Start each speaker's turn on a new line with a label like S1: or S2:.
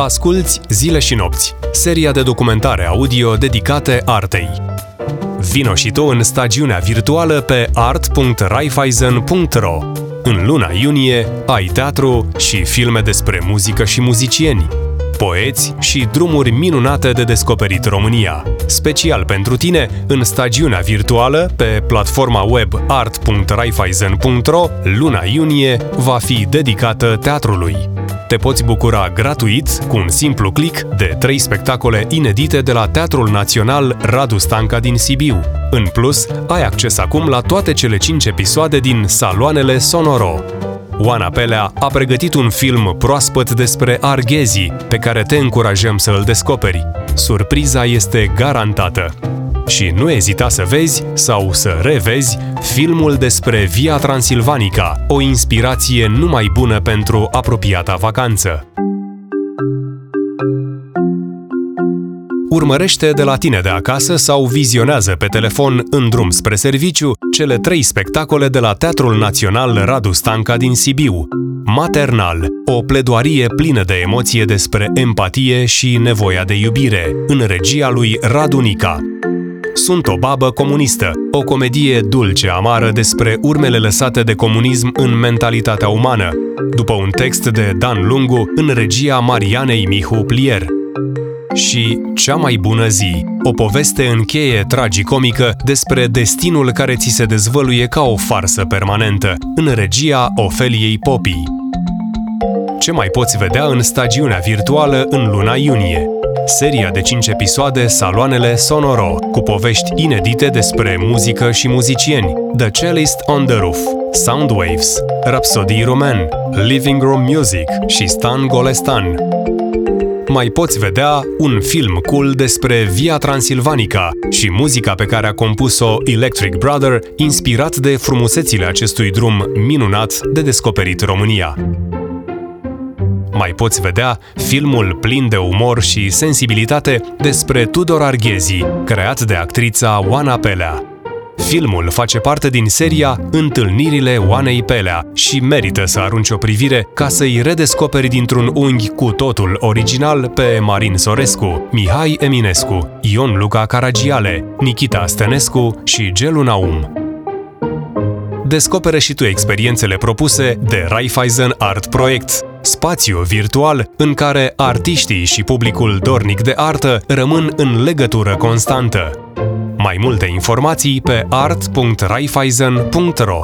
S1: Asculți Zile și Nopți, seria de documentare audio dedicate artei. Vino și tu în stagiunea virtuală pe art.raiffeisen.ro. În luna iunie ai teatru și filme despre muzică și muzicieni, poeți și drumuri minunate de descoperit România. Special pentru tine, în stagiunea virtuală, pe platforma web art.raiffeisen.ro, luna iunie va fi dedicată teatrului. Te poți bucura gratuit cu un simplu click de trei spectacole inedite de la Teatrul Național Radu Stanca din Sibiu. În plus, ai acces acum la toate cele 5 episoade din Saloanele Sonoro. Oana Pelea a pregătit un film proaspăt despre arghezii, pe care te încurajăm să îl descoperi. Surpriza este garantată. Și nu ezita să vezi sau să revezi filmul despre Via Transilvanica, o inspirație numai bună pentru apropiata vacanță. Urmărește de la tine de acasă sau vizionează pe telefon în drum spre serviciu cele trei spectacole de la Teatrul Național Radu Stanca din Sibiu. Maternal, o pledoarie plină de emoție despre empatie și nevoia de iubire, în regia lui Radu Nica. Sunt o babă comunistă, o comedie dulce-amară despre urmele lăsate de comunism în mentalitatea umană, după un text de Dan Lungu în regia Marianei Mihu Plier. Și Cea mai bună zi, o poveste în cheie tragicomică despre destinul care ți se dezvăluie ca o farsă permanentă, în regia Ofeliei Popii. Ce mai poți vedea în stagiunea virtuală în luna iunie? Seria de 5 episoade Saloanele Sonoro, cu povești inedite despre muzică și muzicieni, The Cellist on the Roof, Soundwaves, Rhapsody Roman, Living Room Music și Stan Golestan, mai poți vedea un film cool despre Via Transilvanica și muzica pe care a compus-o Electric Brother, inspirat de frumusețile acestui drum minunat de descoperit România. Mai poți vedea filmul plin de umor și sensibilitate despre Tudor Arghezi, creat de actrița Oana Pelea. Filmul face parte din seria Întâlnirile Oanei Pelea și merită să arunci o privire ca să-i redescoperi dintr-un unghi cu totul original pe Marin Sorescu, Mihai Eminescu, Ion Luca Caragiale, Nikita Stănescu și Gelu Naum. Descoperă și tu experiențele propuse de Raiffeisen Art Project, spațiu virtual în care artiștii și publicul dornic de artă rămân în legătură constantă. Mai multe informații pe art.raiffeisen.ro